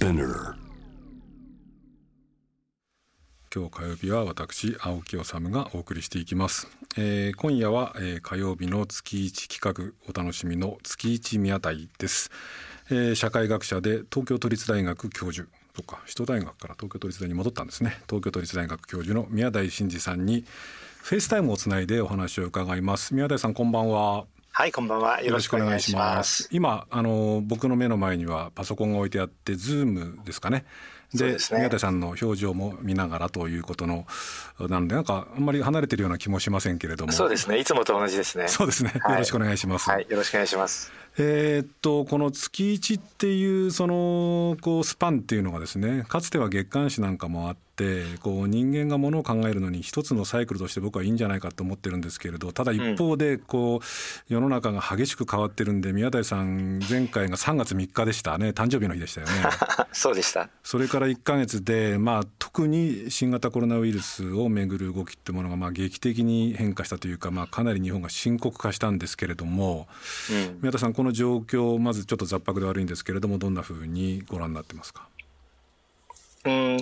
Spinner 今日火曜日は私青木理がお送りしていきます、えー、今夜は、えー、火曜日の月一企画お楽しみの月一宮台です、えー、社会学者で東京都立大学教授とか首都大学から東京都立大に戻ったんですね。東京都立大学教授の宮台真司さんにフェイスタイムをつないでお話を伺います。宮台さんこんばんは。はいこんばんは。よろしくお願いします。今あの僕の目の前にはパソコンが置いてあってズームですかね。で、ね、宮田さんの表情も見ながらということのなのでなんかあんまり離れてるような気もしませんけれども。そうですね。いつもと同じですね。そうですね、よろしくお願いします、はい、よろしくお願いしますえー、っとこの月一っていうそのこうスパンっていうのがですねかつては月刊誌なんかもあってってこう人間がものを考えるのに一つのサイクルとして僕はいいんじゃないかと思ってるんですけれどただ一方でこう世の中が激しく変わってるんで宮台さん前回が3月3日でしたね。誕生日の日でしたよね。そうでした。それから1か月で、まあ、特に新型コロナウイルスをめぐる動きってものがまあ劇的に変化したというか、まあ、かなり日本が深刻化したんですけれども、うん、宮田さんこの状況まずちょっと雑白で悪いんですけれどもどんなふうにご覧になってますか？うん。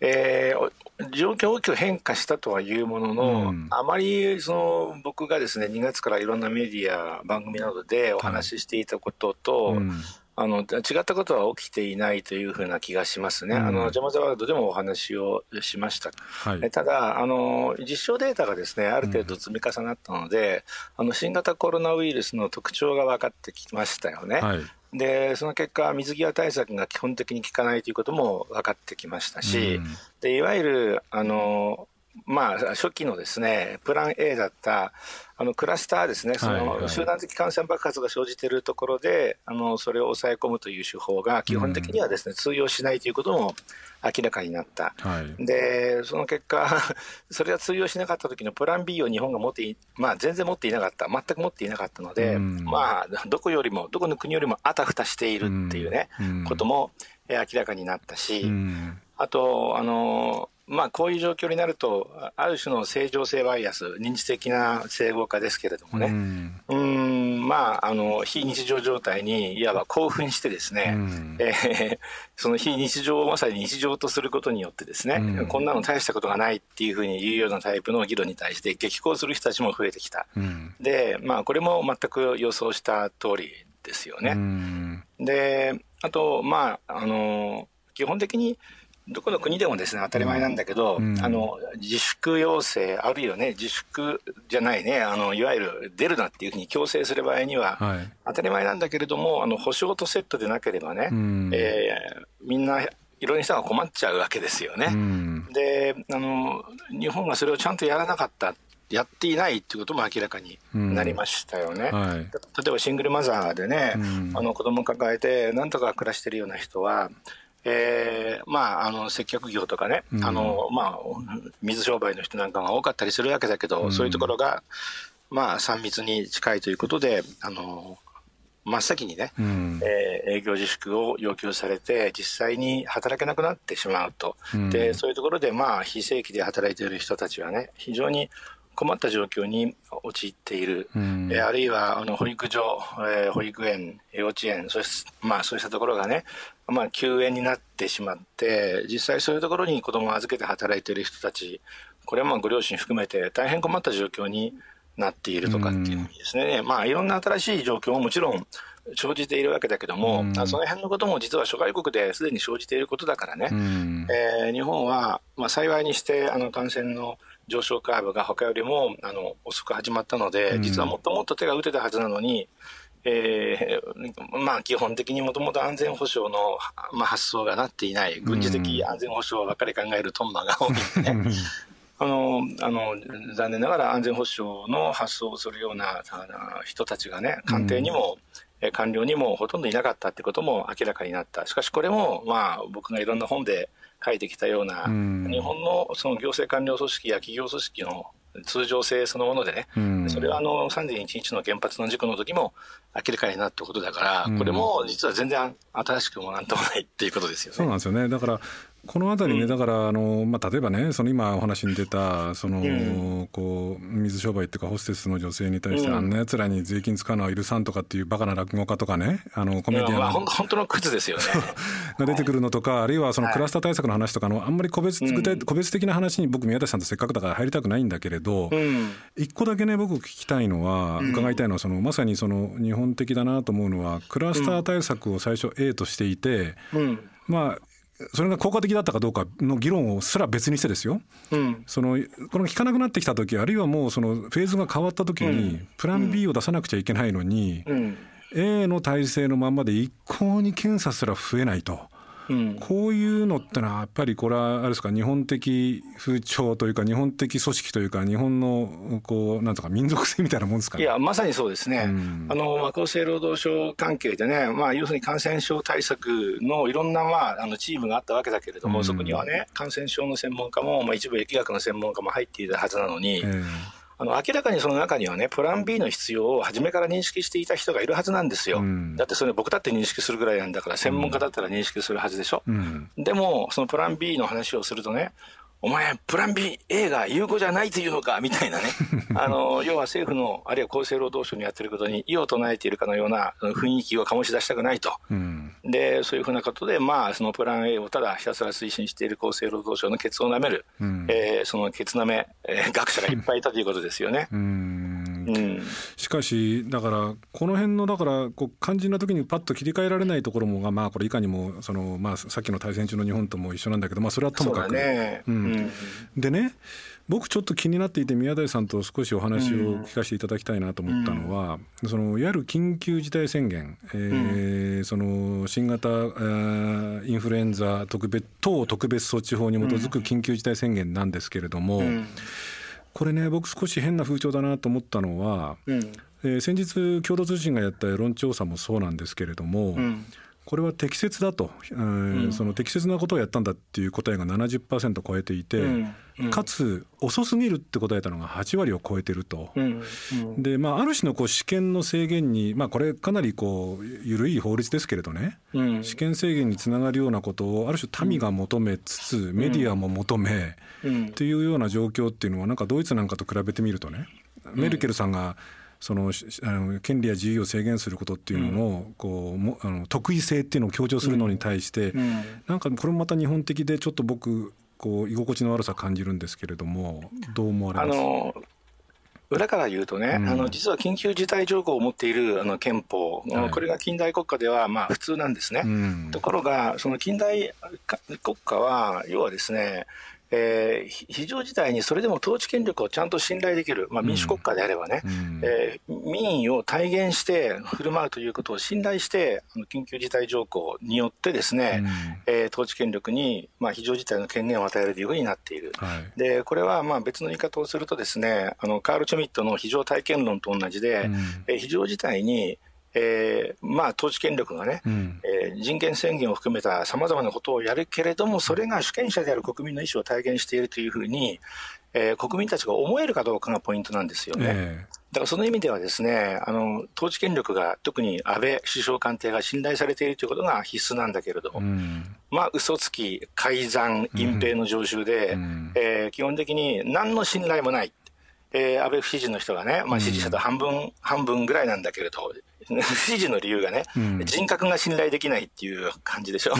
えー、状況大きく変化したとはいうものの、うん、あまりその僕がですね2月からいろんなメディア番組などでお話ししていたことと、はいうん、あの違ったことは起きていないというふうな気がしますね、うん、あのジャマザワールドでもお話をしました、はい、ただあの、実証データがですねある程度積み重なったので、あの新型コロナウイルスの特徴が分かってきましたよね。はい。でその結果、水際対策が基本的に効かないということも分かってきましたし、うん、でいわゆるあのまあ、初期のですねプラン A だったあのクラスターですね、その集団的感染爆発が生じているところで、あのそれを抑え込むという手法が基本的にはですね、通用しないということも明らかになった、はい、でその結果、それが通用しなかった時のプラン B を日本が持ってい、まあ、全然持っていなかった、全く持っていなかったので、まあ、どこよりも、どこの国よりもあたふたしているっていうね、ことも明らかになったし、あと、あのまあ、こういう状況になると、ある種の正常性バイアス、認知的な整合化ですけれどもね、うん、ん、まあ、あの、非日常状態に、いわば興奮してですね、うん、えー、その非日常をまさに日常とすることによってですね、うん、こんなの大したことがないっていうふうに言うようなタイプの議論に対して激高する人たちも増えてきた。うん、で、まあ、これも全く予想した通りですよね。で、あと、まあ、あの、基本的に、どこの国でもですね当たり前なんだけど、うん、あの自粛要請、あるいはね、自粛じゃないね、あのいわゆる出るなっていうふうに強制する場合には、はい、当たり前なんだけれども、あの保証とセットでなければね、うん、えー、みんないろんな人が困っちゃうわけですよね。うん、であの、日本がそれをちゃんとやらなかった。やっていないっていうことも明らかになりましたよね。はい、例えばシングルマザーでね、あの子供抱えてなんとか暮らしてるような人は、えー、まあ、あの接客業とかね、うん、あのまあ、水商売の人なんかが多かったりするわけだけど、うん、そういうところが、まあ、3密に近いということで、あの真っ先にね、うん、えー、営業自粛を要求されて、実際に働けなくなってしまうと、うん、でそういうところで、まあ、非正規で働いている人たちはね、非常に困った状況に陥っている、うん、えあるいはあの保育所、えー、保育園、幼稚園そし、まあ、そうしたところがね、まあ、休園になってしまって、実際そういうところに子供を預けて働いている人たち、これはまあご両親含めて大変困った状況になっているとかっていうふうにですね、うん、まあ、いろんな新しい状況ももちろん生じているわけだけども、うん、その辺のことも実は諸外国ですでに生じていることだからね、うん、えー、日本は、まあ、幸いにしてあの感染の上昇カーブが他よりもあの遅く始まったので、実はもっともっと手が打てたはずなのに、えー、まあ基本的にもともと安全保障の、まあ、発想がなっていない、軍事的安全保障ばかり考えるトンマが多いんでね。あのあの残念ながら安全保障の発想をするような人たちがね、官邸にも、うん、官僚にもほとんどいなかったってことも明らかになった。しかしこれも、まあ、僕がいろんな本で書いてきたような、うん、日本のその行政官僚組織や企業組織の通常性そのものでね、うん、それはあの31日の原発の事故の時も明らかになったことだから、うん、これも実は全然新しくもなんともないっていうことですよね。そうなんですよね。だからこの辺りね、だからあの、まあ、例えばね、その今お話に出た、その、うん、こう、水商売っていうか、ホステスの女性に対して、うん、あんな奴らに税金使うのは許さんとかっていうバカな落語家とかね、あの、コメディアン、まあ、本当のクズですよね。が出てくるのとか、あるいはそのクラスター対策の話とかの、あんまり個別具体、個別的な話に僕、宮田さんとせっかくだから入りたくないんだけれど、一個だけね、僕聞きたいのは、伺いたいのは、そのまさにその日本的だなと思うのは、クラスター対策を最初 A としていて、まあ、それが効果的だったかどうかの議論をすら別にしてですよ、うん、そのこの効かなくなってきた時あるいはもうそのフェーズが変わった時に、プラン B を出さなくちゃいけないのに、うん、A の体制のまんまで一向に検査すら増えないと。うん、こういうのってのはやっぱりこれはあれですか日本的風潮というか日本的組織というか日本のこうなんとか民族性みたいなもんですか、ね、いやまさにそうですね、うん、あの厚生労働省関係でね、まあ、要するに感染症対策のいろんな、まあ、あのチームがあったわけだけれども、うん、そこにはね感染症の専門家も、まあ、一部疫学の専門家も入っていたはずなのに。えーあの明らかにその中にはね、プラン B の必要を初めから認識していた人がいるはずなんですよ。うん、だってそれ僕だって認識するぐらいなんだから、専門家だったら認識するはずでしょ。うん、でも、そのプラン B の話をするとね、お前、プラン B、A が有効じゃないというのかみたいなね、あの要は政府の、あるいは厚生労働省にやってることに異を唱えているかのような雰囲気を醸し出したくないと、うん、でそういうふうなことで、まあ、そのプラン A をただひたすら推進している厚生労働省のケツをなめる、うん、えー、そのケツなめ、えー、学者がいっぱいいたということですよね。うんしかしだからこの辺のだからこう肝心な時にパッと切り替えられないところもがまあこれいかにもそのまあさっきの対戦中の日本とも一緒なんだけどまあそれはともかく、ね。うん、でね僕ちょっと気になっていて宮台さんと少しお話を聞かせていただきたいなと思ったのは、うん、そのいわゆる緊急事態宣言、えー、うん、その新型インフルエンザ特別等特別措置法に基づく緊急事態宣言なんですけれども、うん、これね僕少し変な風潮だなと思ったのは、うん、えー、先日共同通信がやった世論調査もそうなんですけれども、これは適切だと、えー、うん、その適切なことをやったんだっていう答えが70%超えていて、うんうん、かつ遅すぎるって答えたのが8割を超えてると、うんうん、でまあ、ある種のこう試験の制限に、まあ、これかなりこう緩い法律ですけれどね、うん、試験制限につながるようなことをある種民が求めつつ、メディアも求め、っていうような状況っていうのはなんかドイツなんかと比べてみるとねメルケルさんがそのあの権利や自由を制限することっていうのの,、こうもあの得意性っていうのを強調するのに対して、うん、なんかこれもまた日本的でちょっと僕こう居心地の悪さ感じるんですけれどもどう思われます？か裏から言うとね、うん、あの実は緊急事態条項を持っているあの憲法、はい、これが近代国家ではまあ普通なんですね。うん、ところが、その近代国家は、要はですね、えー、非常事態にそれでも統治権力をちゃんと信頼できる、まあ、民主国家であればね、うん、えー、民意を体現して振る舞うということを信頼して、あの緊急事態条項によってですね、うん、えー、統治権力に、まあ、非常事態の権限を与えるというふうになっている。はい、でこれはまあ別の言い方をするとですね、あのカール・チョミットの非常体験論と同じで、うん、えー、非常事態にえー、まあ、統治権力がね、うん、えー、人権宣言を含めたさまざまなことをやるけれども、それが主権者である国民の意思を体現しているというふうに、えー、国民たちが思えるかどうかがポイントなんですよね。えー、だからその意味ではですね、あの、統治権力が、特に安倍首相官邸が信頼されているということが必須なんだけれども、うん、まあ、嘘つき、改ざん、隠蔽の常習で、うん、えー、基本的に何の信頼もない。えー、安倍不支持の人がね、まあ、支持者と半分、うん、半分ぐらいなんだけれど、不支持の理由がね、うん、人格が信頼できないっていう感じでしょ。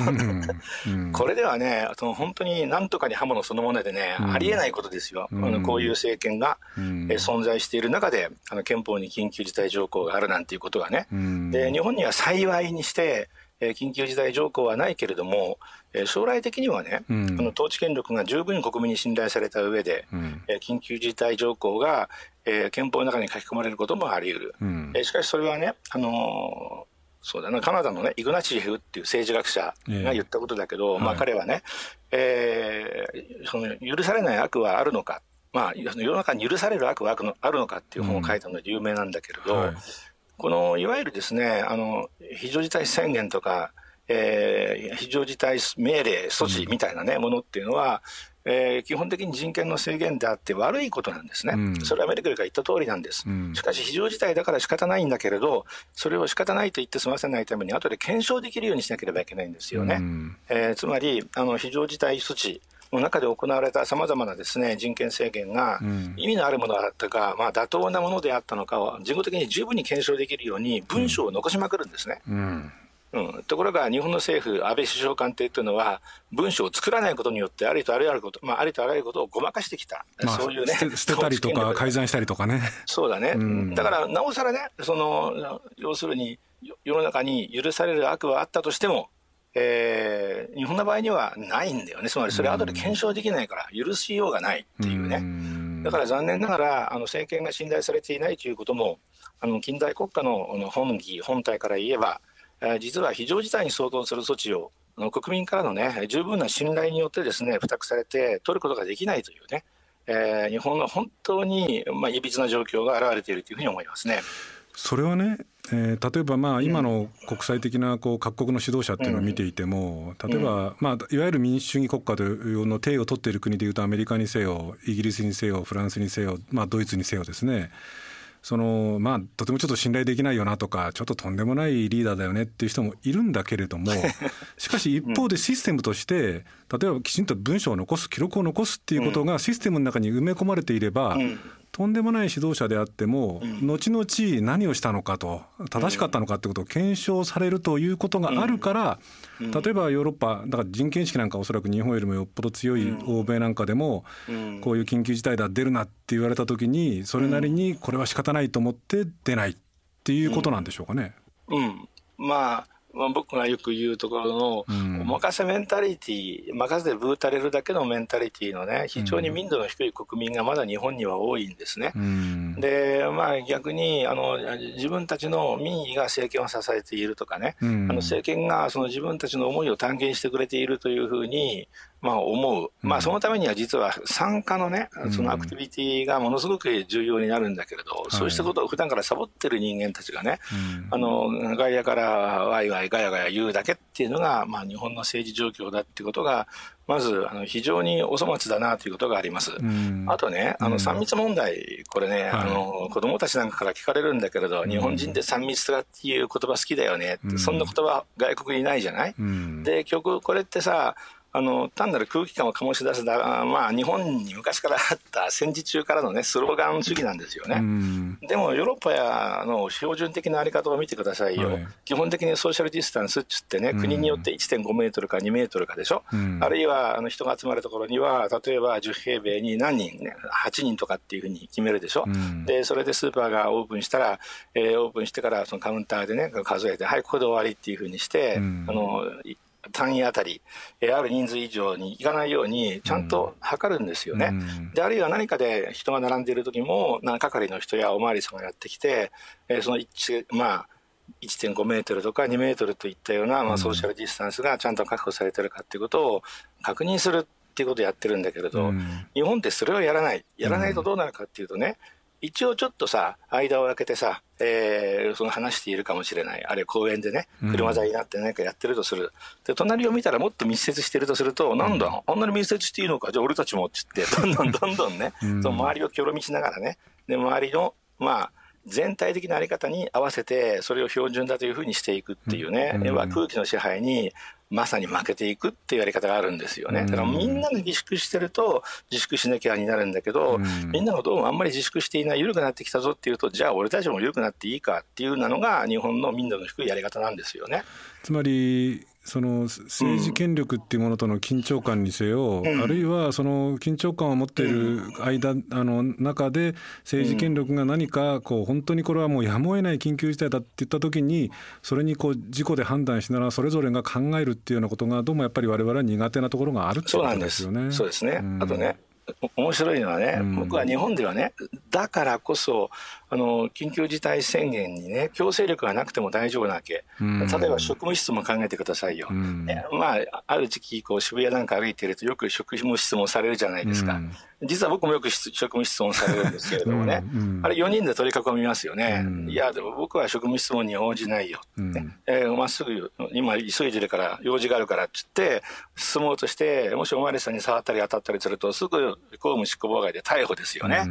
うん、これではね、その本当になんとかに刃物そのものでね、ありえないことですよ。あのこういう政権が、えー、存在している中で、あの憲法に緊急事態条項があるなんていうことがね、で日本には幸いにして、えー、緊急事態条項はないけれども、えー、将来的にはね、うん、あの統治権力が十分国民に信頼された上で、うん、えー、緊急事態条項が、えー、憲法の中に書き込まれることもあり得る、うん、えー、しかしそれはね、あのーそうだな、カナダのね、イグナチエフっていう政治学者が言ったことだけど、えー、まあ彼はね、えー、その許されない悪はあるのか、まあ世の中に許される悪は悪のあるのかっていう本を書いたので有名なんだけれど、うんはいこのいわゆるですねあの非常事態宣言とか、えー、非常事態命令措置みたいな、ね、ものっていうのは、えー、基本的に人権の制限であって悪いことなんですね、うん、それはメルケルが言った通りなんです、うん、しかし非常事態だから仕方ないんだけれどそれを仕方ないと言って済ませないために後で検証できるようにしなければいけないんですよね、うん、えー、つまりあの非常事態措置の中で行われたさまざまなですね人権制限が意味のあるものだったか、まあ、妥当なものであったのかを人工的に十分に検証できるように文章を残しまくるんですね。うん。うん、ところが日本の政府、安倍首相官邸というのは、文書を作らないことによって、ありとあらゆること、まあ、ありとあらゆることをごまかしてきた、まあ、そういうね、捨てたりとか、改ざんしたりとかね。そうだね、うん、だからなおさらね、その要するに、世の中に許される悪はあったとしても、えー、日本の場合にはないんだよね、つまりそれ、後で検証できないから、許しようがないっていうね。うだから残念ながら、あの政権が信頼されていないということも、あの近代国家の本義、本体から言えば、実は非常事態に相当する措置を国民からのね十分な信頼によってですね付託されて取ることができないというね、えー、日本の本当にまあいびつな状況が現れているというふうに思いますね。それはね、えー、例えばまあ今の国際的なこう各国の指導者っていうのを見ていても、例えばまあいわゆる民主主義国家というの定を取っている国でいうとアメリカにせよイギリスにせよフランスにせよ、まあ、ドイツにせよですね。そのまあとてもちょっと信頼できないよなとかちょっととんでもないリーダーだよねっていう人もいるんだけれども しかし一方でシステムとして例えばきちんと文章を残す記録を残すっていうことがシステムの中に埋め込まれていれば、とんでもない指導者であっても、後々何をしたのかと正しかったのかってことを検証されるということがあるから、例えばヨーロッパだから人権意識なんかおそらく日本よりもよっぽど強い欧米なんかでも、こういう緊急事態だ出るなって言われた時にそれなりにこれは仕方ないと思って出ないっていうことなんでしょうかね。うん、まあまあ、僕がよく言うところの、お任せメンタリティ任せてブータれるだけのメンタリティのね非常に民度の低い国民がまだ日本には多いんですね。うん、でまあ逆にあの自分たちの民意が政権を支えているとかね、うん、あの政権がその自分たちの思いを探検してくれているというふうにまあ、思う、まあ、そのためには実は参加のね、そのアクティビティがものすごく重要になるんだけれど、そうしたことを普段からサボってる人間たちがね、あの外野からワイワイガヤガヤ言うだけっていうのが、まあ、日本の政治状況だっていうことが、まずあの非常にお粗末だなということがあります。あとね、あの3密問題、これね、あの子供たちなんかから聞かれるんだけれど、日本人って3密とかっていう言葉好きだよねって、そんな言葉外国にないじゃない、で、結局これってさ、あの単なる空気感を醸し出すだ、まあ、日本に昔からあった戦時中からの、ね、スローガン主義なんですよね。でもヨーロッパやの標準的なあり方を見てくださいよ、はい、基本的にソーシャルディスタンスっつってね、国によって1.5メートルか2メートルかでしょ、あるいはあの人が集まるところには、例えば10平米に何人、ね、8人とかっていうふうに決めるでしょ、でそれでスーパーがオープンしたら、えー、オープンしてからそのカウンターでね、数えて、はい、ここで終わりっていうふうにして、あの単位あたり、えー、ある人数以上にいかないようにちゃんと測るんですよね。うん、であるいは何かで人が並んでいる時も何係の人やお巡りさんがやってきて、えー、その一まあ1.5メートルとか2メートルといったような、まあ、ソーシャルディスタンスがちゃんと確保されてるかっていうことを確認するっていうことをやってるんだけれど、うん、日本ってそれをやらない。やらないとどうなるかっていうとね、一応ちょっとさ、間を空けてさ、えー、その話しているかもしれない。あるいは公園でね、車座になって何かやってるとする。で、隣を見たらもっと密接してるとすると、なんだ、あんなに密接していいのか、じゃあ俺たちもって言って、どんどんどんどんね、その周りをきょろみしながらね、で、周りの、まあ、全体的なあり方に合わせて、それを標準だというふうにしていくっていうね、要は空気の支配にまさに負けていくっていうやり方があるんですよね。だからみんなが自粛してると自粛しなきゃになるんだけど、みんながどうもあんまり自粛していない緩くなってきたぞっていうとじゃあ俺たちも緩くなっていいかっていうなのが日本の民度の低いやり方なんですよね。つまりその政治権力っていうものとの緊張感にせよ、うん、あるいはその緊張感を持っている間、うん、あの中で政治権力が何かこう本当にこれはもうやむを得ない緊急事態だって言った時にそれにこう自己で判断しながらそれぞれが考えるっていうようなことがどうもやっぱり我々は苦手なところがあるってことですよね。そうです。ね、あとね面白いのはね、僕は日本ではね、だからこそ、あの緊急事態宣言にね、強制力がなくても大丈夫なわけ、例えば職務質問考えてくださいよ、まあ、ある時期こう、渋谷なんか歩いてると、よく職務質問されるじゃないですか、実は僕もよく職務質問されるんですけれどもね、あれ、4人で取り囲みますよね、いや、でも僕は職務質問に応じないよ。ま、ねえー、っすぐ、今、急いでるから、用事があるからって言って、進もうとして、もしお巡りさんに触ったり当たったりすると、すぐ公務執行妨害で逮捕ですよね。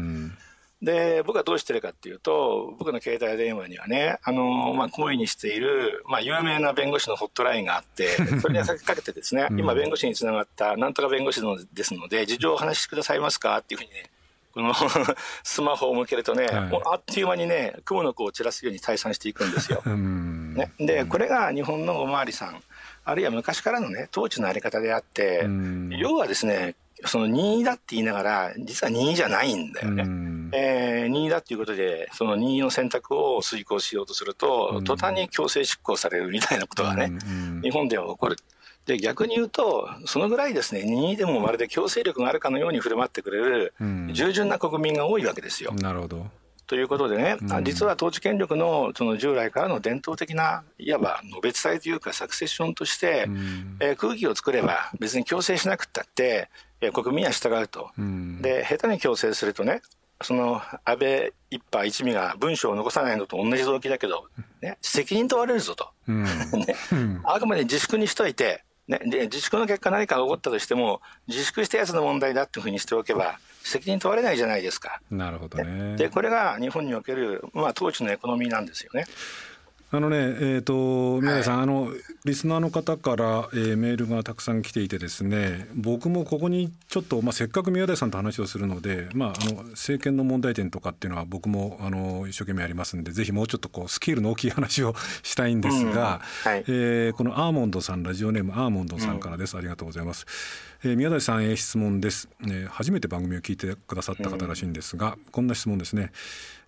で僕はどうしてるかっていうと僕の携帯電話にはねあの、まあ、行為にしている、まあ、有名な弁護士のホットラインがあって それにかけてですね、今弁護士につながったなんとか弁護士のですので事情をお話しくださいますかっていうふうにねこの スマホを向けるとね、はい、あっという間にね雲の子を散らすように退散していくんですよ。ね、でこれが日本のおまわりさんあるいは昔からのね統治のあり方であって、要はですねその任意だって言いながら実は任意じゃないんだよね。えー、任意だっていうことでその任意の選択を遂行しようとすると、途端に強制執行されるみたいなことがね、日本では起こる。で逆に言うと、そのぐらいですね、任意でもまるで強制力があるかのように振る舞ってくれる、従順な国民が多いわけですよ。なるほど。ということでね、うん、実は統治権力のその従来からの伝統的ないわばのべ伝えというかサクセッションとして、うん、えー、空気を作れば別に強制しなくったって、えー、国民は従うと、うん、で下手に強制するとねその安倍一派一味が文章を残さないのと同じ動機だけど、ね、責任問われるぞと、ね、あくまで自粛にしといてね、で自粛の結果何かが起こったとしても自粛したやつの問題だっていうふうにしておけば責任問われないじゃないですか。なるほどね。でこれが日本における、まあ、統治のエコノミーなんですよね。あのね、えーと、宮台さん、はい、あのリスナーの方から、えー、メールがたくさん来ていてですね僕もここにちょっと、まあ、せっかく宮台さんと話をするので、まあ、あの政権の問題点とかっていうのは僕もあの一生懸命やりますんでぜひもうちょっとこうスケールの大きい話をしたいんですが、うんはい、えー、このアーモンドさんラジオネームアーモンドさんからです、うん、ありがとうございます。えー、宮台さんへ質問です、えー、初めて番組を聞いてくださった方らしいんですが、うん、こんな質問ですね。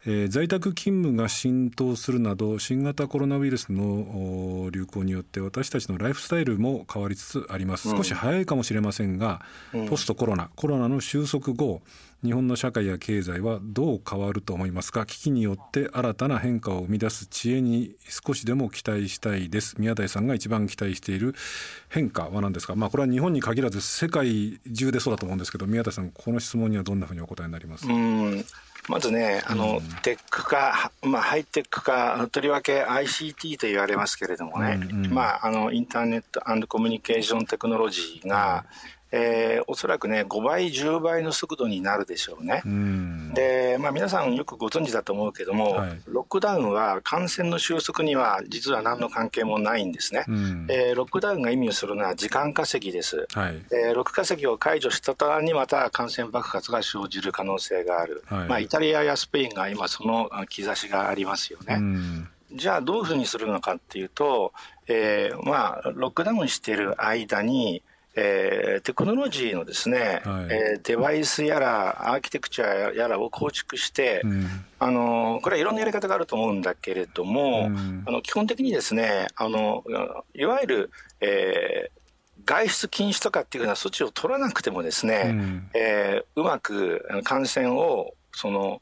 えー、在宅勤務が浸透するなど新型コロナウイルスの流行によって私たちのライフスタイルも変わりつつあります、少し早いかもしれませんが、うん、ポストコロナコロナの収束後日本の社会や経済はどう変わると思いますか？危機によって新たな変化を生み出す知恵に少しでも期待したいです。宮台さんが一番期待している変化は何ですか？まあこれは日本に限らず世界中でそうだと思うんですけど宮台さんこの質問にはどんなふうにお答えになります？まずね、あの、うん、テック化、まあ、ハイテック化、とりわけ ICT と言われますけれどもね、うんうん、まあ、あの、インターネットコミュニケーションテクノロジーが、えー、おそらくね、5倍、10倍の速度になるでしょうね。うで、まあ、皆さんよくご存知だと思うけども、はい、ロックダウンは感染の収束には実は何の関係もないんですね。えー、ロックダウンが意味するのは時間稼ぎです。はい、えー、ロック稼ぎを解除した途端にまた感染爆発が生じる可能性がある。はい、まあ、イタリアやスペインが今その兆しがありますよね。じゃあどういうふうにするのかっていうと、えー、まあ、ロックダウンしている間に、えー、テクノロジーのですね、はい、えー、デバイスやらアーキテクチャやらを構築して、うん、あのこれはいろんなやり方があると思うんだけれども、うん、あの基本的にですねあのいわゆる、えー外出禁止とかっていうふうな措置を取らなくてもですね、うん、えー、うまく感染をその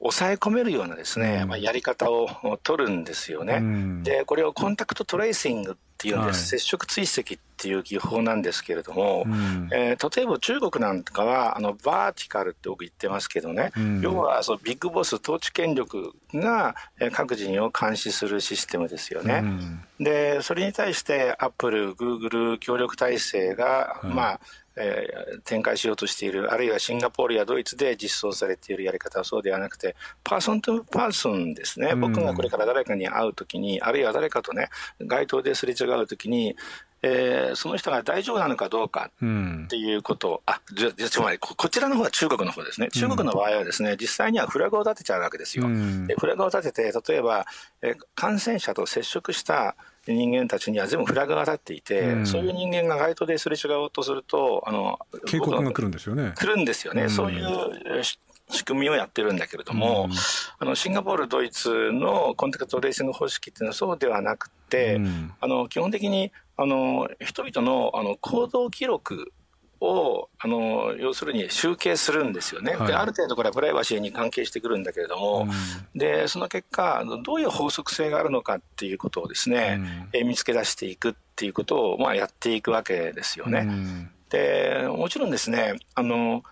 抑え込めるようなですね、うん、まあ、やり方を取るんですよね、うん、でこれをコンタクトトレーシングっていうんです、はい、接触追跡っていう技法なんですけれども、うん、えー、例えば中国なんかはあのバーティカルって僕言ってますけどね、うん、要はそのビッグボス統治権力が各人を監視するシステムですよね。うん、でそれに対してアップル、グーグル協力体制が、まあえー、展開しようとしているあるいはシンガポールやドイツで実装されているやり方はそうではなくてパーソンとパーソンですね、僕がこれから誰かに会うときにあるいは誰かとね街頭ですれ違うときにえー、その人が大丈夫なのかどうかっていうことを、うん、あじゃつまりこちらの方は中国の方ですね、中国の場合はですね、実際にはフラグを立てちゃうわけですよ。うん、フラグを立てて、例えば、えー、感染者と接触した人間たちには全部フラグが立っていて、うん、そういう人間が街頭ですれ違おうとすると、あの警告が来るんですよね。来るんですよね。そういう仕組みをやってるんだけれども、うん、あのシンガポール、ドイツのコンタクトレーシング方式っていうのはそうではなくて、うん、あの基本的にあの人々のあの行動記録をあの要するに集計するんですよね、はい、である程度これはプライバシーに関係してくるんだけれども、うん、でその結果どういう法則性があるのかっていうことをですね、うん、え見つけ出していくっていうことを、まあ、やっていくわけですよね。うん、でもちろんですねあの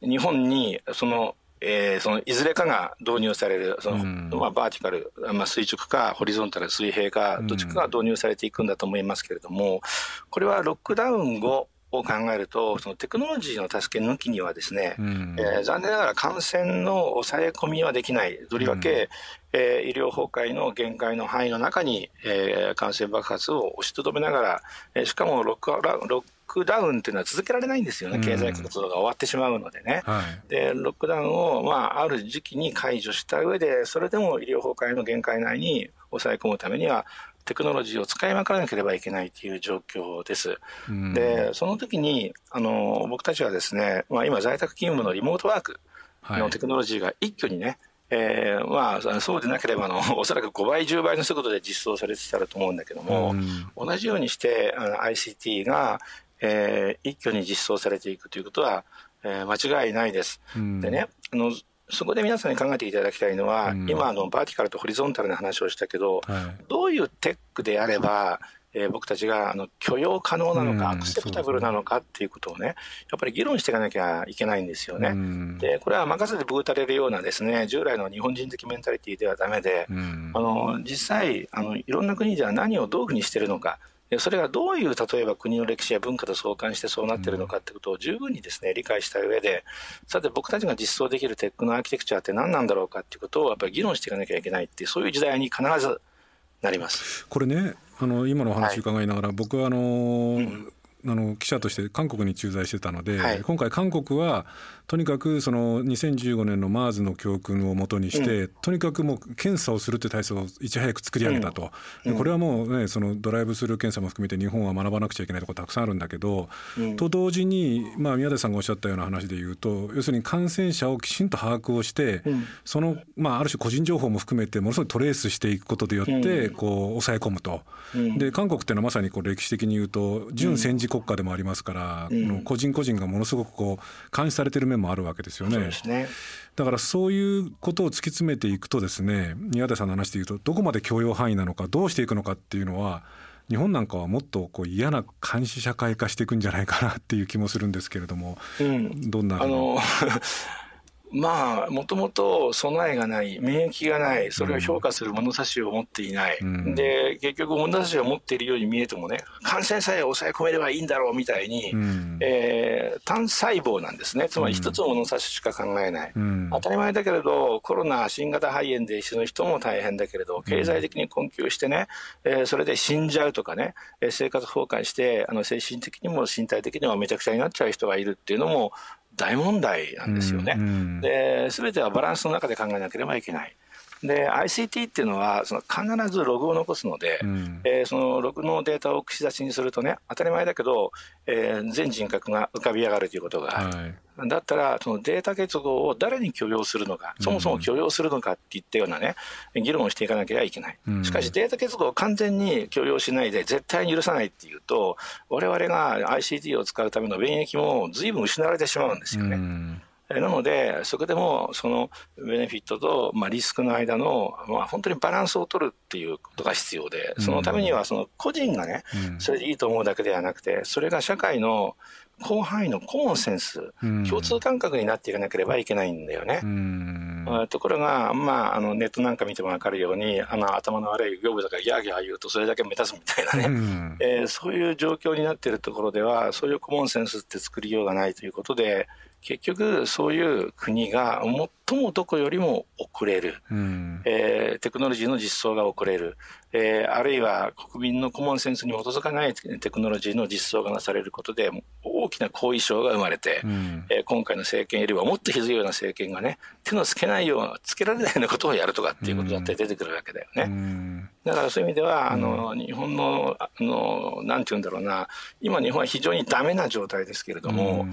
日本にそのえー、そのいずれかが導入されるその、うん、まあ、バーティカル、まあ、垂直かホリゾンタル水平かどっちかが導入されていくんだと思いますけれどもこれはロックダウン後を考えるとそのテクノロジーの助け抜きにはですね、うん、えー、残念ながら感染の抑え込みはできない。とりわけ、うん、えー、医療崩壊の限界の範囲の中に、えー、感染爆発を押しとどめながら、えー、しかもロックロックダウンっていうのは続けられないんですよね、経済活動が終わってしまうのでね。はい、で、ロックダウンを、まあ、ある時期に解除した上で、それでも医療崩壊の限界内に抑え込むためにはテクノロジーを使いまからなければいけないという状況です。でその時にあの僕たちはですね、まあ、今在宅勤務のリモートワークのテクノロジーが一挙にね、はいえー、まあそうでなければの おそらく5倍10倍の速度で実装されてたらと思うんだけども、うん、同じようにしてあの ICT が、えー、一挙に実装されていくということは、えー、間違いないです。うん、でねあのそこで皆さんに考えていただきたいのは、うん、今あのバーティカルとホリゾンタルな話をしたけど、はい、どういうテックであればえー、僕たちがあの許容可能なのか、アクセプタブルなのかっていうことをね、やっぱり議論していかなきゃいけないんですよね。で、これは任せてぶうたれるようなですね、従来の日本人的メンタリティーではだめで、あの実際あの、いろんな国では何をどういうふうにしてるのか、それがどういう例えば国の歴史や文化と相関してそうなっているのかってことを十分にですね理解した上でさて僕たちが実装できるテックのアーキテクチャって何なんだろうかっていうことをやっぱり議論していかなきゃいけないっていうそういう時代に必ずなります。これねあの今のお話伺いながら、はい、僕はあの、うんあの記者として韓国に駐在してたので、はい、今回韓国はとにかくその2015年の MERS の教訓をもとにして、うん、とにかくもう検査をするという体制をいち早く作り上げたと、うん、これはもうねそのドライブスルー検査も含めて日本は学ばなくちゃいけないところたくさんあるんだけど、うん、と同時に、まあ、宮台さんがおっしゃったような話で言うと要するに感染者をきちんと把握をして、その、まあ、ある種個人情報も含めてものすごいトレースしていくことでよってこう抑え込むと。で韓国っていうのはまさにこう歴史的に言うと準戦時国家でもありますから、この個人個人がものすごくこう監視されてる面もあるわけですよね。ね。だからそういうことを突き詰めていくとですね宮田さんの話でいうとどこまで許容範囲なのかどうしていくのかっていうのは日本なんかはもっとこう嫌な監視社会化していくんじゃないかなっていう気もするんですけれども、うん、どんなあのまあもともと備えがない免疫がないそれを評価する物差しを持っていない、うん、で結局物差しを持っているように見えてもね感染さえ抑え込めればいいんだろうみたいに、うん、えー、単細胞なんですね。つまり一つの物差ししか考えない、うん、当たり前だけれどコロナ新型肺炎で死ぬ人も大変だけれど経済的に困窮してね、えー、それで死んじゃうとかね生活崩壊してあの精神的にも身体的にもめちゃくちゃになっちゃう人がいるっていうのも大問題なんですよね。で全てはバランスの中で考えなければいけない。で ICT っていうのはその必ずログを残すので、うん、えー、そのログのデータを串刺しにするとね当たり前だけど、えー、全人格が浮かび上がるということがある、はい、だったらそのデータ結合を誰に許容するのかそもそも許容するのかっていったようなね議論をしていかなければいけない、うん、しかしデータ結合を完全に許容しないで絶対に許さないっていうと我々が ICT を使うための免疫も随分失われてしまうんですよね。うんなので、そこでもそのベネフィットと、まあ、リスクの間の、まあ、本当にバランスを取るっていうことが必要で、そのためにはその個人がね、それでいいと思うだけではなくて、それが社会の広範囲のコモンセンス、共通感覚になっていかなければいけないんだよね。ところが、まあ、あのネットなんか見ても分かるようにあの頭の悪い業務とかギャーギャー言うとそれだけ目立つみたいなね、えー、そういう状況になっているところではそういうコモンセンスって作りようがないということで結局そういう国が最もどこよりも遅れる、うん、えー、テクノロジーの実装が遅れる、えー、あるいは国民のコモンセンスに基づかないテクノロジーの実装がなされることで大きな後遺症が生まれて、うん、えー、今回の政権よりはもっとひどいような政権がね手のつけないようなつけられないようなことをやるとかっていうことだって出てくるわけだよね。うん、だからそういう意味ではあの日本のあのなんて言うんだろうな。今日本は非常にダメな状態ですけれども。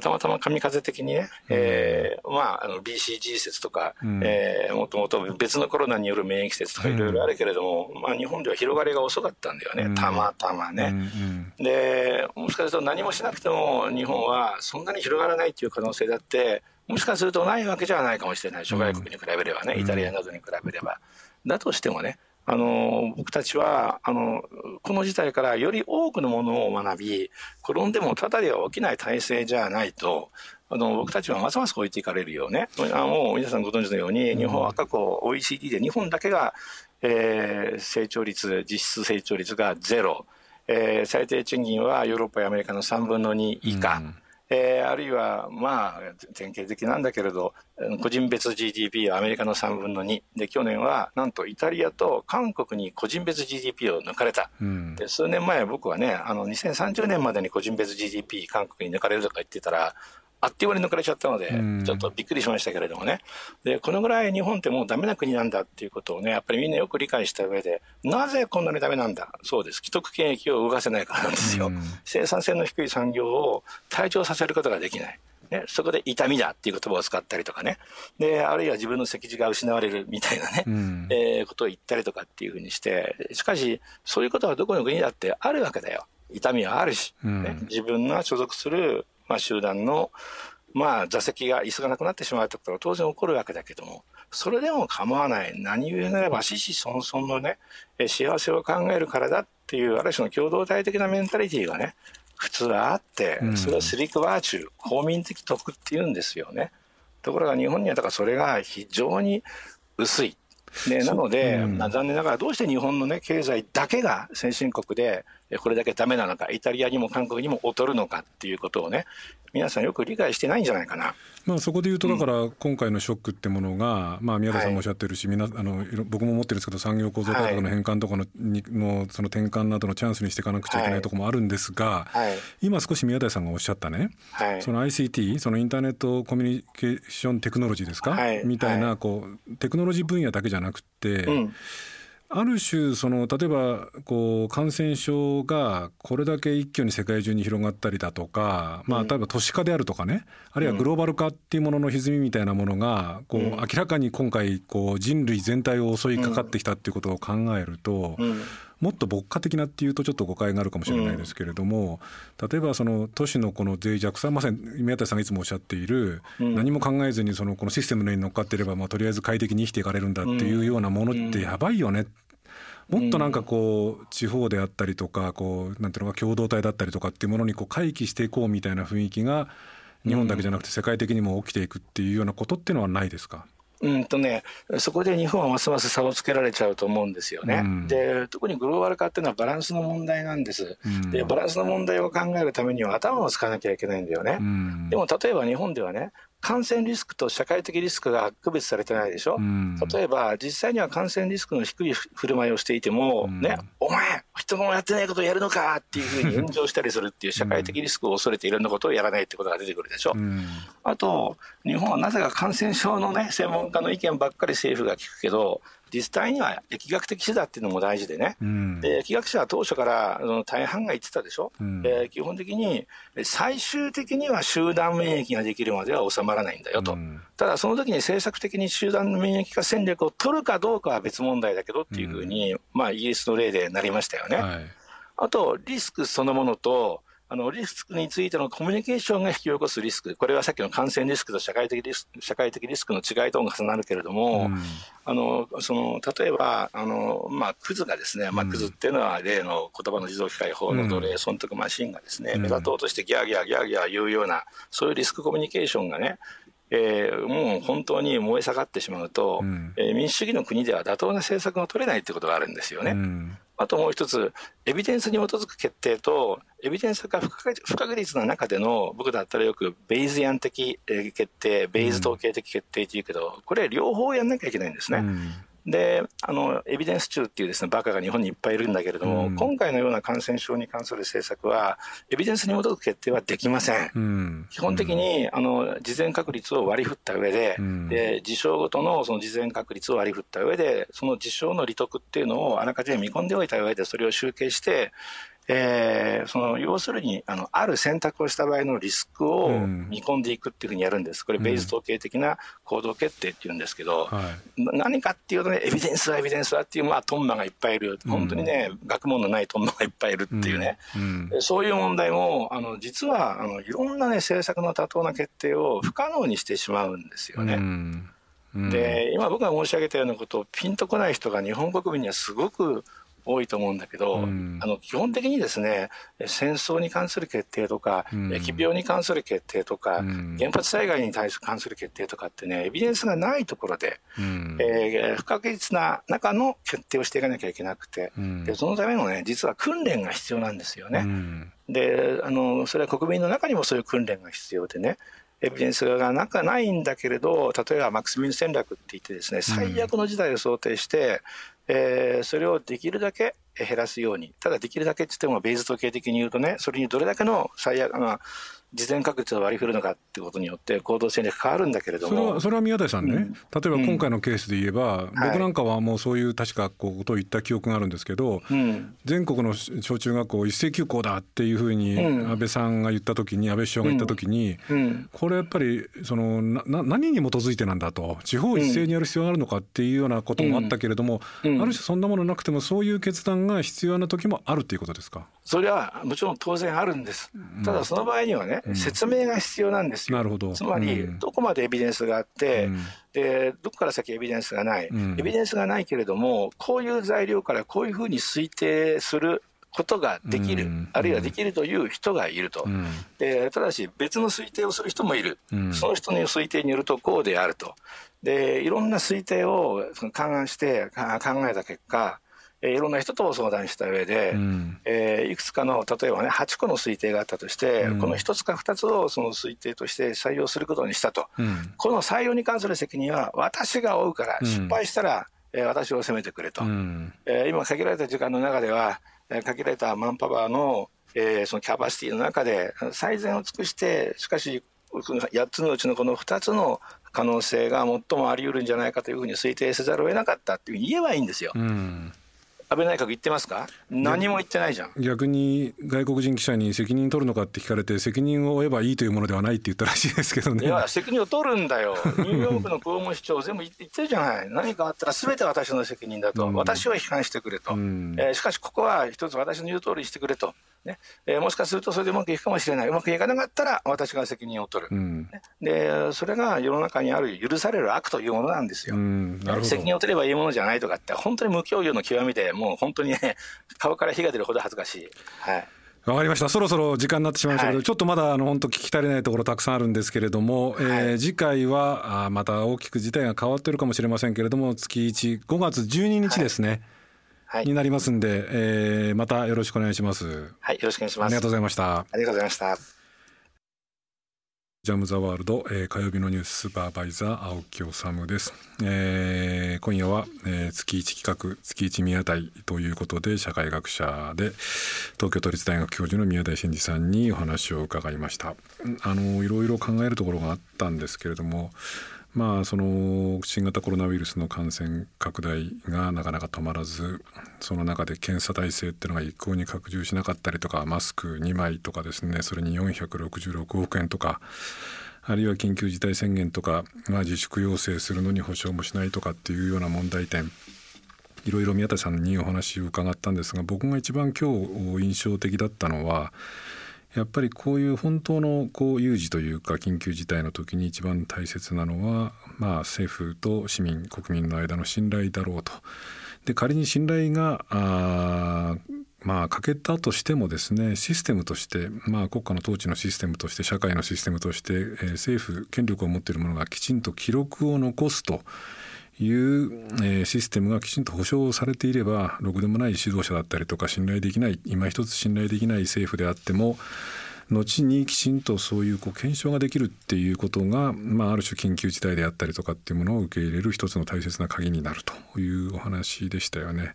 たまたま神風的にね、えー、まあ、あの BCG 説とか、うん、えー、もともと別のコロナによる免疫説とかいろいろあるけれども、うん、まあ、日本では広がりが遅かったんだよね、うん、たまたまね、うんうん、で、もしかすると何もしなくても日本はそんなに広がらないっていう可能性だって、もしかするとないわけじゃないかもしれない、諸外国に比べればね、イタリアなどに比べれば。だとしてもね、あの僕たちはあのこの事態からより多くのものを学び転んでもただでは起きない体制じゃないとあの僕たちはますます置いていかれるようね。あもう皆さんご存知のように日本は過去 OECD で日本だけが、えー、成長率実質成長率がゼロ、えー、最低賃金はヨーロッパやアメリカの3分の2以下。うんえー、あるいは、まあ、典型的なんだけれど、個人別 GDP はアメリカの3分の2。で、去年は、なんとイタリアと韓国に個人別 GDP を抜かれた。うん、で数年前僕はね、あの、2030年までに個人別 GDP 韓国に抜かれるとか言ってたら、あっという間に抜かれちゃったので、ちょっとびっくりしましたけれどもね。で、このぐらい日本ってもうダメな国なんだっていうことをね、やっぱりみんなよく理解した上で、なぜこんなにダメなんだ？そうです。既得権益を動かせないからなんですよ。生産性の低い産業を退場させることができない。ね、そこで痛みだっていう言葉を使ったりとかね。で、あるいは自分の席次が失われるみたいなね、うん、えー、ことを言ったりとかっていうふうにして、しかし、そういうことはどこの国だってあるわけだよ。痛みはあるし、ね、うん、自分が所属する、まあ、集団の、まあ、座席が椅子がなくなってしまうということは当然起こるわけだけども、それでも構わない。何故ならば、死死孫孫のね、幸せを考えるからだっていう、ある種の共同体的なメンタリティーがね、普通はあって、それはスリックバーチュー、公民的徳っていうんですよね。ところが日本にはだからそれが非常に薄い。ね、なので、うん、残念ながらどうして日本の、ね、経済だけが先進国でこれだけダメなのかイタリアにも韓国にも劣るのかっていうことをね皆さんよく理解してないんじゃないかな。まあ、そこでいうと、だから今回のショックってものが、まあ、宮田さんもおっしゃってるし、みなあの僕も思ってるんですけど、産業構造改革の変換とかの,、のその転換などのチャンスにしていかなくちゃいけないところもあるんですが、今、少し宮台さんがおっしゃったね、その ICT、そのインターネットコミュニケーションテクノロジーですか、みたいなこうテクノロジー分野だけじゃなくて、うんある種その例えばこう感染症がこれだけ一挙に世界中に広がったりだとか、まあ、例えば都市化であるとかねあるいはグローバル化っていうものの歪みみたいなものがこう明らかに今回こう人類全体を襲いかかってきたっていうことを考えると。もっと牧歌的なっていうとちょっと誤解があるかもしれないですけれども、例えばその都市のこの脆弱さまさに宮田さんがいつもおっしゃっている、何も考えずにそのこのシステムの上に乗っかっていれば、まあ、とりあえず快適に生きていかれるんだっていうようなものってやばいよね。もっとなんかこう地方であったりとかこうなんていうのか共同体だったりとかっていうものにこう回帰していこうみたいな雰囲気が日本だけじゃなくて世界的にも起きていくっていうようなことっていうのはないですか？うんとね、そこで日本はますます差をつけられちゃうと思うんですよね。うん、で特にグローバル化っていうのはバランスの問題なんです、うん、で。バランスの問題を考えるためには頭を使わなきゃいけないんだよね。うん、でも例えば日本ではね感染リスクと社会的リスクが区別されてないでしょ、うん、例えば実際には感染リスクの低い振る舞いをしていても、うん、ね、お前、人もやってないことをやるのかっていうふうに炎上したりするっていう社会的リスクを恐れていろんなことをやらないってことが出てくるでしょ、うん、あと、日本はなぜか感染症の、ね、専門家の意見ばっかり政府が聞くけど、実際には疫学的手段っていうのも大事でね、うん、で疫学者は当初からの大半が言ってたでしょ、うん、で基本的に最終的には集団免疫ができるまでは収まらないんだよと、うん、ただその時に政策的に集団免疫化戦略を取るかどうかは別問題だけどっていうふうに、まあ、イギリスの例でなりましたよね。はい、あとリスクそのものとあのリスクについてのコミュニケーションが引き起こすリスク、これはさっきの感染リスクと社会的リスク社会的リスクの違いとも重なるけれども、うん、あのその例えばあの、まあ、クズがですね、まあ、クズっていうのは例の言葉の自動機械法の奴隷損得マシンがですね、うん、目立とうとしてギャーギャーギャーギャー言うような、そういうリスクコミュニケーションがね、えー、もう本当に燃え盛ってしまうと、うん、えー、民主主義の国では妥当な政策が取れないということがあるんですよね。うん、あともう一つ、エビデンスに基づく決定と、エビデンスが不確実な中での、僕だったらよくベイズヤン的決定、ベイズ統計的決定っていうけど、これ両方やんなきゃいけないんですね。うんであのエビデンス中っていうですねバカが日本にいっぱいいるんだけれども、うん、今回のような感染症に関する政策はエビデンスに基づく決定はできません、うん、基本的にあの事前確率を割り振った上でうん、で事象ごとのその事前確率を割り振った上でその事象の利得っていうのをあらかじめ見込んでおいた上でそれを集計してえー、その要するにあのある選択をした場合のリスクを見込んでいくっていうふうにやるんです、これ、ベイズ統計的な行動決定っていうんですけど、うんはい、何かっていうとね、エビデンスはエビデンスはっていう、まあ、トンマがいっぱいいる、本当にね、学問のないトンマがいっぱいいるっていうね、うん。うん、そういう問題も、あの実はあのいろんな、ね、政策の妥当な決定を不可能にしてしまうんですよね。で今僕が申し上げたようなことをピンとこない人が日本国民にはすごく多いと思うんだけど、うん、あの基本的にですね戦争に関する決定とか、うん、疫病に関する決定とか、うん、原発災害に対する関する決定とかってねエビデンスがないところで、うん、えー、不確実な中の決定をしていかなきゃいけなくて、でそのためのね実は訓練が必要なんですよね。であのそれは国民の中にもそういう訓練が必要でねエビデンスがなかないんだけれど例えばマックス・ミン戦略って言ってですね最悪の事態を想定して、えー、それをできるだけ減らすように、ただできるだけって言っても、ベース統計的に言うとね、それにどれだけの最悪、まあ事前確率を割り振るのかっていうことによって行動戦略変わるんだけれども。それはそれは宮台さんね、うん、例えば今回のケースで言えば、うん、僕なんかはもうそういう確かことを言った記憶があるんですけど、うん、全国の小中学校一斉休校だっていうふうに安倍さんが言った時に安倍首相が言った時に、これやっぱりそのな何に基づいてなんだと。地方一斉にやる必要があるのかっていうようなこともあったけれども、ある種そんなものなくてもそういう決断が必要な時もあるっていうことですか？それはもちろん当然あるんです。ただその場合にはね、説明が必要なんですよ。なるほど。つまり、どこまでエビデンスがあって、でどこから先エビデンスがない、エビデンスがないけれどもこういう材料からこういうふうに推定することができる、うん、あるいはできるという人がいると、うん、でただし別の推定をする人もいる、うん、その人の推定によるとこうであると。でいろんな推定を勘案して考えた結果えー、いろんな人と相談した上で、うん、えー、いくつかの例えばね8個の推定があったとして、うん、この1つか2つをその推定として採用することにしたと、うん、この採用に関する責任は私が負うから失敗したら、えー、私を責めてくれと、うん、えー、今限られた時間の中では限られたマンパワーの,、えー、そのキャパシティの中で最善を尽くしてしかし8つのうちのこの2つの可能性が最もあり得るんじゃないかというふうに推定せざるを得なかったっていうふうに言えばいいんですよ。うん安倍内閣言ってますか？何も言ってないじゃん。逆に外国人記者に責任取るのかって聞かれて責任を負えばいいというものではないって言ったらしいですけどね。いや責任を取るんだよ。ニューヨークの公務市長全部言ってるじゃない。何かあったら全て私の責任だと、うん、私は批判してくれと、うん、えー、しかしここは一つ私の言う通りにしてくれと。ね。えー、もしかするとそれでうまくいくかもしれない、うまくいかなかったら私が責任を取る、うん、でそれが世の中にある許される悪というものなんですよ。うん、責任を取ればいいものじゃないとかって、本当に無教養の極みで、もう本当にね、顔から火が出るほど恥ずかしい。はいわかりました。そろそろ時間になってしまいましたけど、はい、ちょっとまだあの本当聞き足りないところたくさんあるんですけれども、はい、えー、次回はあまた大きく事態が変わってるかもしれませんけれども、月1、5月12日ですね。はいはい、になりますんで、えー、またよろしくお願いします。はい、よろしくお願いします。ありがとうございました。ありがとうございました。ジャム・ザ・ワールド、えー、火曜日のニューススーパーバイザー青木治です、えー、今夜は、えー、月一企画月一宮台ということで社会学者で東京都立大学教授の宮台真司さんにお話を伺いました。あのいろいろ考えるところがあったんですけれどもまあ、その新型コロナウイルスの感染拡大がなかなか止まらずその中で検査体制っていうのが一向に拡充しなかったりとかマスク2枚とかですねそれに466億円とかあるいは緊急事態宣言とか、まあ、自粛要請するのに保証もしないとかっていうような問題点いろいろ宮田さんにお話を伺ったんですが僕が一番今日印象的だったのはやっぱりこういう本当のこう有事というか緊急事態の時に一番大切なのは、まあ、政府と市民国民の間の信頼だろうと。で仮に信頼があまあ、欠けたとしてもですねシステムとして、まあ、国家の統治のシステムとして社会のシステムとして、えー、政府権力を持っている者がきちんと記録を残すという、え、システムがきちんと保障されていればろくでもない指導者だったりとか信頼できない今一つ信頼できない政府であっても後にきちんとそういうこう検証ができるっていうことが、まあ、ある種緊急事態であったりとかっていうものを受け入れる一つの大切な鍵になるというお話でしたよね。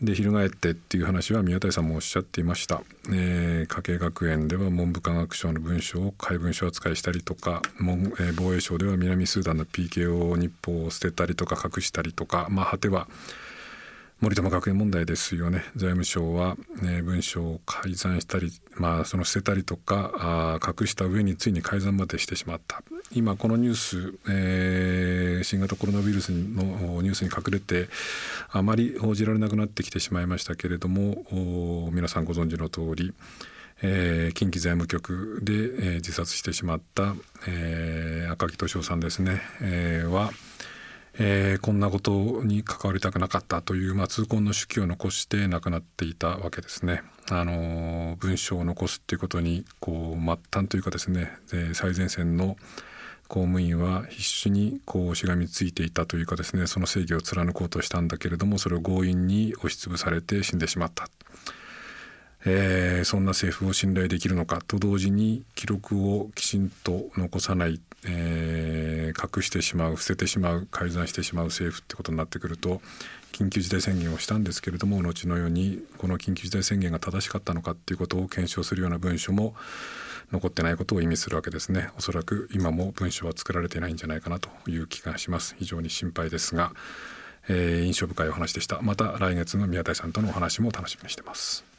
で翻ってっていう話は宮台さんもおっしゃっていました。えー、家計学園では文部科学省の文書を怪文書扱いしたりとか、えー、防衛省では南スーダンの PKO 日報を捨てたりとか隠したりとか、まあ、果ては森友学園問題ですよね。財務省は、ね、文書を改ざんしたり、まあ、その捨てたりとかあ隠した上についに改ざんまでしてしまった。今このニュース、えー、新型コロナウイルスのニュースに隠れてあまり報じられなくなってきてしまいましたけれども皆さんご存知の通りえー、近畿財務局で、えー、自殺してしまった、えー、赤木俊夫さんですね、えー、は、えー、こんなことに関わりたくなかったという、まあ、痛恨の手記を残して亡くなっていたわけですね。あの文章を残すっていうことにこう末端というかですね、え最前線の公務員は必死にこうしがみついていたというかですねその正義を貫こうとしたんだけれどもそれを強引に押しつぶされて死んでしまった。えー、そんな政府を信頼できるのかと同時に記録をきちんと残さない、えー、隠してしまう捨ててしまう改ざんしてしまう政府ってことになってくると緊急事態宣言をしたんですけれども後のようにこの緊急事態宣言が正しかったのかっていうことを検証するような文書も残ってないことを意味するわけですね。おそらく今も文書は作られてないんじゃないかなという気がします。非常に心配ですが、えー、印象深いお話でした。また来月の宮台さんとのお話も楽しみにしてます。